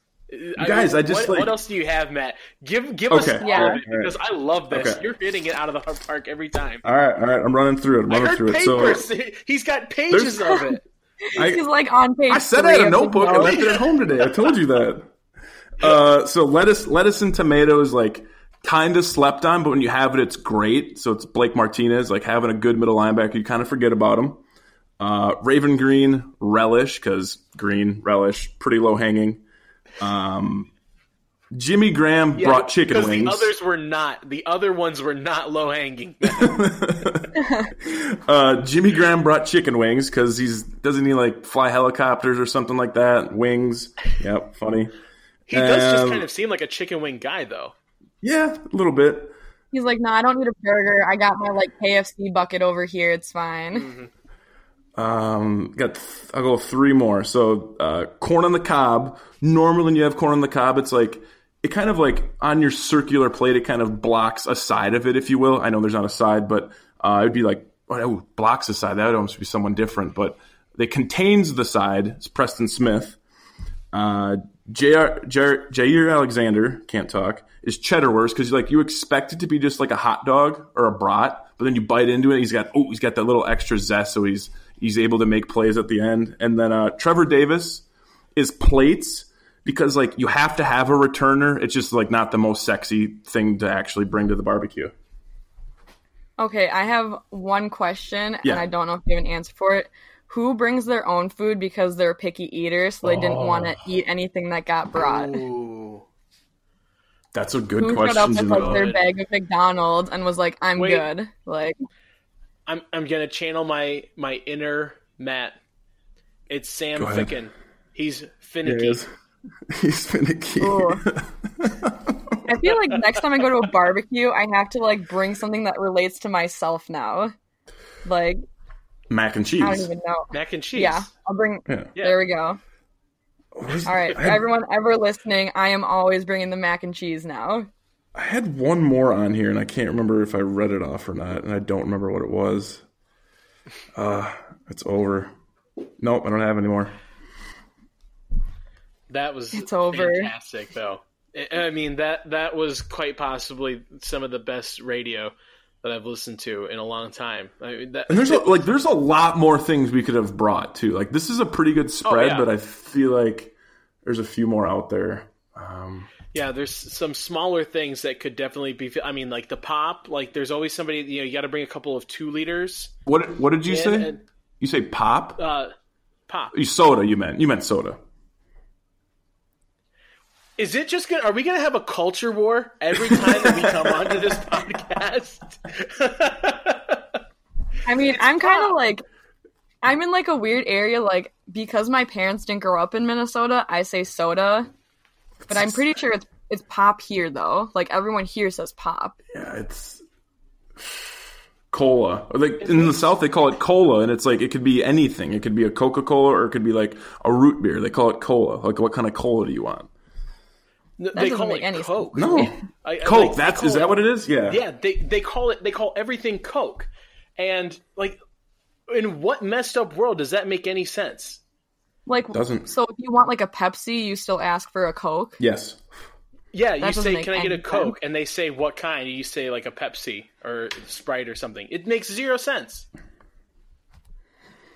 [SPEAKER 1] I-
[SPEAKER 3] guys, I just,
[SPEAKER 1] what,
[SPEAKER 3] like-
[SPEAKER 1] what else do you have, Matt? Give give us
[SPEAKER 3] Okay.
[SPEAKER 1] all
[SPEAKER 2] Yeah.
[SPEAKER 1] of it because I love this.
[SPEAKER 3] Okay.
[SPEAKER 1] You're hitting it out of the park every time.
[SPEAKER 3] All right, all right, I'm running through it. I'm
[SPEAKER 1] I
[SPEAKER 3] running
[SPEAKER 1] heard
[SPEAKER 3] through it. So
[SPEAKER 1] papers. (laughs) He's got pages
[SPEAKER 3] There's-
[SPEAKER 1] of it. (laughs)
[SPEAKER 3] I,
[SPEAKER 2] He's like on page.
[SPEAKER 3] I said I had a notebook. I left it at home today. I told you that. (laughs) Uh, so lettuce, lettuce and tomatoes, like kind of slept on, but when you have it, it's great. So it's Blake Martinez, like having a good middle linebacker. You kind of forget about him. Uh, Raven Greene relish because green relish pretty low hanging. Um, Jimmy Graham
[SPEAKER 1] Yeah,
[SPEAKER 3] brought chicken wings.
[SPEAKER 1] The others were not. The other ones were not low hanging. (laughs) (laughs)
[SPEAKER 3] Uh, Jimmy Graham brought chicken wings because he's doesn't he like fly helicopters or something like that? Wings. Yep, funny.
[SPEAKER 1] He does just
[SPEAKER 3] Um,
[SPEAKER 1] kind of seem like a chicken wing guy, though.
[SPEAKER 3] Yeah, a little bit.
[SPEAKER 2] He's like, no, I don't need a burger. I got my like KFC bucket over here. It's fine.
[SPEAKER 3] Um, got th- I'll go three more. So uh, corn on the cob. Normally, when you have corn on the cob, it's like it kind of like on your circular plate. It kind of blocks a side of it, if you will. I know there's not a side, but uh, it'd be like oh, blocks a side. That would almost be someone different, but it contains the side. It's Preston Smith. Uh, Jaire, Jaire, Jaire Alexander can't talk is cheddarwurst because like you expect it to be just like a hot dog or a brat, but then you bite into it. He's got oh he's got that little extra zest, so he's he's able to make plays at the end. And then uh, Trevor Davis is plates because like you have to have a returner. It's just like not the most sexy thing to actually bring to the barbecue.
[SPEAKER 2] Okay, I have one question,
[SPEAKER 3] Yeah.
[SPEAKER 2] and I don't know if you have an answer for it. Who brings their own food because they're picky eaters, so they didn't want
[SPEAKER 3] Oh.
[SPEAKER 2] to eat anything that got brought?
[SPEAKER 1] Ooh.
[SPEAKER 3] That's a good
[SPEAKER 2] Who showed up
[SPEAKER 3] question.
[SPEAKER 2] with like their bag of McDonald's and was like, "I'm
[SPEAKER 1] Wait.
[SPEAKER 2] good." Like,
[SPEAKER 1] I'm I'm gonna channel my my inner Matt. It's Sam Ficken. He's
[SPEAKER 3] There
[SPEAKER 1] finicky.
[SPEAKER 3] he is. (laughs) He's finicky. (laughs)
[SPEAKER 2] I feel like next time I go to a barbecue, I have to like bring something that relates to myself now. Like,
[SPEAKER 3] Mac and cheese.
[SPEAKER 2] I don't even know.
[SPEAKER 1] Mac and cheese.
[SPEAKER 2] Yeah, I'll bring.
[SPEAKER 3] Yeah.
[SPEAKER 1] Yeah.
[SPEAKER 2] There we go.
[SPEAKER 3] Where's-
[SPEAKER 2] All right,
[SPEAKER 3] I
[SPEAKER 2] everyone ever listening, I am always bringing the mac and cheese now.
[SPEAKER 3] I had one more on here, and I can't remember if I read it off or not, and I don't remember what it was. Uh, it's over. Nope, I don't have any more.
[SPEAKER 1] That was
[SPEAKER 2] It's over.
[SPEAKER 1] fantastic, though. I- I mean that that was quite possibly some of the best radio that I've listened to in a long time. I mean, that,
[SPEAKER 3] And there's a, (laughs) like there's a lot more things we could have brought too. Like this is a pretty good spread,
[SPEAKER 1] yeah.
[SPEAKER 3] but I feel like there's a few more out there. Um,
[SPEAKER 1] yeah, there's some smaller things that could definitely be. I mean, like the pop. Like there's always somebody. You know, you got to bring a couple of two liters.
[SPEAKER 3] what what did you
[SPEAKER 1] in
[SPEAKER 3] say?
[SPEAKER 1] and-
[SPEAKER 3] you say pop?
[SPEAKER 1] uh, pop.
[SPEAKER 3] You soda? You meant you meant soda?
[SPEAKER 1] Is it just gonna? Are we gonna have a culture war every time that we come (laughs) onto this podcast? (laughs)
[SPEAKER 2] I mean, I'm kind of like, I'm in like a weird area, like because my parents didn't grow up in Minnesota, I say soda. But I'm pretty sure it's it's pop here though. Like everyone here says pop.
[SPEAKER 3] Yeah, it's cola. Like in the South, they call it cola, and it's like it could be anything. It could be a Coca Cola, or it could be like a root beer. They call it cola. Like, what kind of cola do you want?
[SPEAKER 1] No,
[SPEAKER 2] That
[SPEAKER 1] they call
[SPEAKER 2] make
[SPEAKER 1] it
[SPEAKER 2] any
[SPEAKER 1] Coke.
[SPEAKER 3] No,
[SPEAKER 1] I- I-
[SPEAKER 3] Coke.
[SPEAKER 1] like,
[SPEAKER 3] that's is that what it is? Yeah.
[SPEAKER 1] Yeah, they they call it they call everything Coke, and like, in what messed up world does that make any sense?
[SPEAKER 2] Like
[SPEAKER 3] Doesn't-
[SPEAKER 2] so if you want like a Pepsi, you still ask for a Coke.
[SPEAKER 3] Yes.
[SPEAKER 1] Yeah,
[SPEAKER 2] That
[SPEAKER 1] you say, "Can I get a Coke?"
[SPEAKER 2] sense.
[SPEAKER 1] and they say, "What kind?" You say like a Pepsi or Sprite or something. It makes zero sense.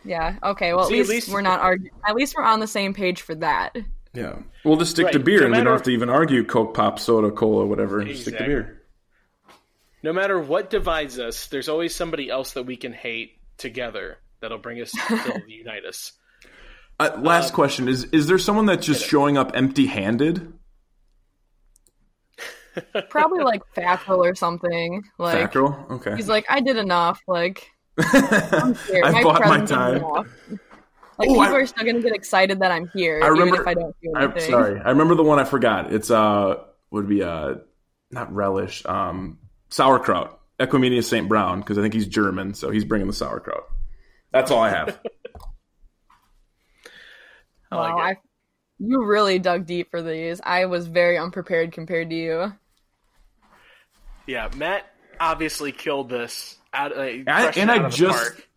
[SPEAKER 2] Yeah. Okay. Well, at,
[SPEAKER 1] See, at
[SPEAKER 2] least,
[SPEAKER 1] least-
[SPEAKER 2] we're not arguing. At least we're on the same page for that.
[SPEAKER 3] Yeah. We'll just stick to beer,
[SPEAKER 1] no
[SPEAKER 3] and we don't have to even argue Coke, pop, soda, cola, whatever. Just stick to beer.
[SPEAKER 1] No matter what divides us, there's always somebody else that we can hate together that'll bring us, (laughs) that'll unite us.
[SPEAKER 3] Uh, last question is: Is there someone that's just (laughs) showing up empty-handed? (laughs)
[SPEAKER 2] Probably like Fackrell or something. Like
[SPEAKER 3] Fackrell. Okay.
[SPEAKER 2] he's like, I did enough. Like (laughs) I'm here.
[SPEAKER 3] I bought my time.
[SPEAKER 2] Like
[SPEAKER 3] Oh,
[SPEAKER 2] people
[SPEAKER 3] I-
[SPEAKER 2] are still gonna get excited that I'm here,
[SPEAKER 3] I remember.
[SPEAKER 2] even if I don't do
[SPEAKER 3] I'm sorry. I remember the one I forgot. It's uh would be uh not relish um sauerkraut. Equanimeous St. Brown because I think he's German, so he's bringing the sauerkraut. That's all I have.
[SPEAKER 1] I like
[SPEAKER 2] wow,
[SPEAKER 1] it.
[SPEAKER 2] I, you really dug deep for these. I was very unprepared compared to you.
[SPEAKER 1] Yeah, Matt obviously killed this out. Uh,
[SPEAKER 3] I, and
[SPEAKER 1] out
[SPEAKER 3] I
[SPEAKER 1] of
[SPEAKER 3] just,
[SPEAKER 1] park.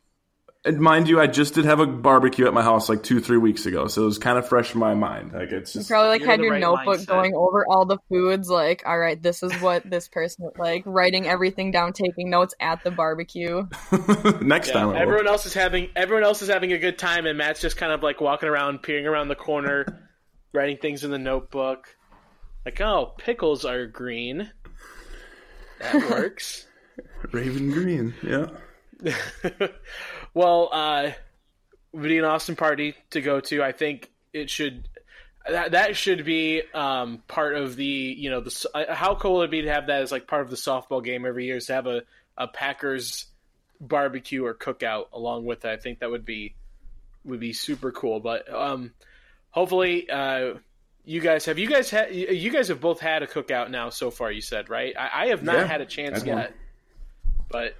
[SPEAKER 3] And mind you, I just did have a barbecue at my house like two, three weeks ago, so it was kind of fresh in my mind. Like it's
[SPEAKER 2] You probably like had your
[SPEAKER 1] right
[SPEAKER 2] notebook
[SPEAKER 1] mindset.
[SPEAKER 2] going over all the foods. Like, all right, this is what this person like. Writing everything down, taking notes at the barbecue. (laughs)
[SPEAKER 3] next
[SPEAKER 1] Yeah,
[SPEAKER 3] time. I will.
[SPEAKER 1] everyone else is having everyone else is having a good time, and Matt's just kind of like walking around, peering around the corner, (laughs) writing things in the notebook. Like, oh, pickles are green. That works. (laughs)
[SPEAKER 3] Raven Greene. Yeah.
[SPEAKER 1] Well, uh, would be an awesome party to go to. I think it should. That, that should be um, part of the you know the uh, how cool would it be to have that as like part of the softball game every year is to have a, a Packers barbecue or cookout along with it. I think that would be would be super cool. But um, hopefully, uh, you guys have you guys had you you guys have both had a cookout now so far. You said right? I, I have not
[SPEAKER 3] Yeah,
[SPEAKER 1] had a chance
[SPEAKER 3] had one.
[SPEAKER 1] yet, but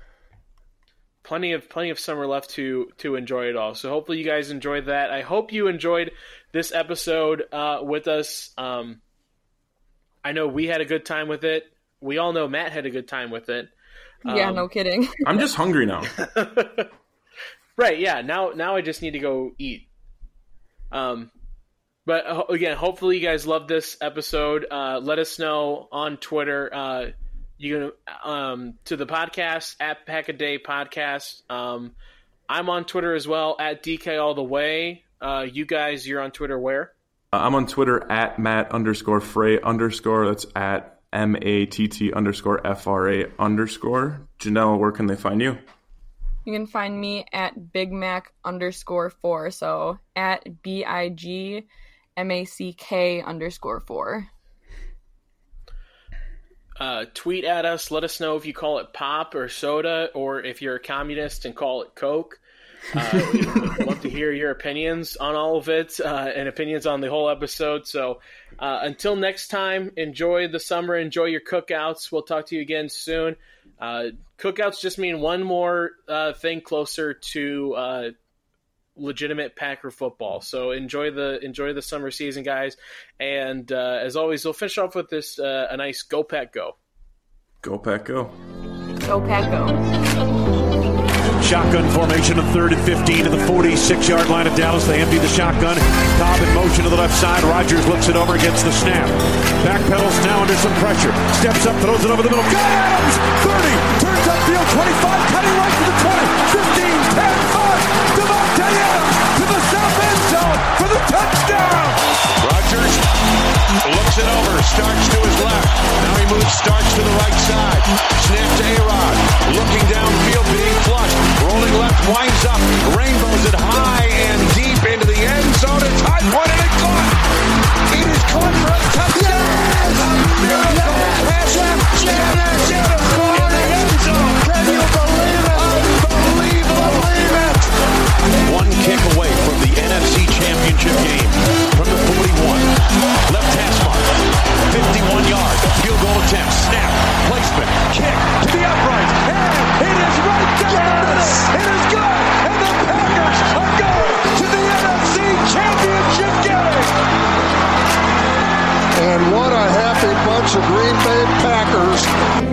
[SPEAKER 1] plenty of plenty of summer left to to enjoy it all. So hopefully you guys enjoyed that. I hope you enjoyed this episode uh, with us. Um, I know we had a good time with it. We all know Matt had a good time with it.
[SPEAKER 2] yeah,
[SPEAKER 1] Um,
[SPEAKER 2] no kidding. (laughs)
[SPEAKER 3] I'm just hungry now. (laughs)
[SPEAKER 1] Right? Yeah. Now now I just need to go eat. Um, but uh, again, hopefully you guys love this episode. Uh, let us know on Twitter. Uh, you can um, to the podcast at Pack a Day Podcast. Um, I'm on Twitter as well at DK All the Way. Uh, you guys, you're on Twitter where?
[SPEAKER 3] I'm on Twitter at Matt underscore Frey underscore. That's at M A T T underscore F R A underscore. Janelle, where can they find you?
[SPEAKER 2] You can find me at Big Mac underscore four. So at B I G M A C K underscore four.
[SPEAKER 1] Uh, tweet at us. Let us know if you call it pop or soda, or if you're a communist and call it Coke. Uh, we'd love to hear your opinions on all of it uh, and opinions on the whole episode. So uh, until next time, enjoy the summer, enjoy your cookouts. We'll talk to you again soon. Uh, cookouts just mean one more uh, thing closer to uh, legitimate Packer football. So enjoy the enjoy the summer season, guys. And uh, as always, we'll finish off with this uh, a nice go pack go.
[SPEAKER 3] Go Pack Go.
[SPEAKER 2] Go Pack Go.
[SPEAKER 4] Shotgun formation, a third and 15 to the 46 yard line of Dallas. They empty the shotgun. Cobb in motion to the left side. Rodgers looks it over, gets the snap. Backpedals now under some pressure. Steps up, throws it over the middle. Got Adams! 30, turns upfield, 25, cutting right to the 20, 15, 10, 5. For the touchdown! Rodgers looks it over, starts to his left. Now he moves, starts to the right side. Snap to A-Rod. Looking downfield, being flushed. Rolling left, winds up. Rainbows it high and deep into the end zone. It's high point and it caught. It is caught for a touchdown. A miracle pass. Jennings in the end zone. Can you believe it? Unbelievable. Believe it. One NFC Championship game from the 41. Left hash mark, 51 yard field goal attempt, snap, placement, kick to the upright, and it is right down yes! the middle. It is good, and the Packers are going to the NFC Championship game.
[SPEAKER 5] And what a happy bunch of Green Bay Packers.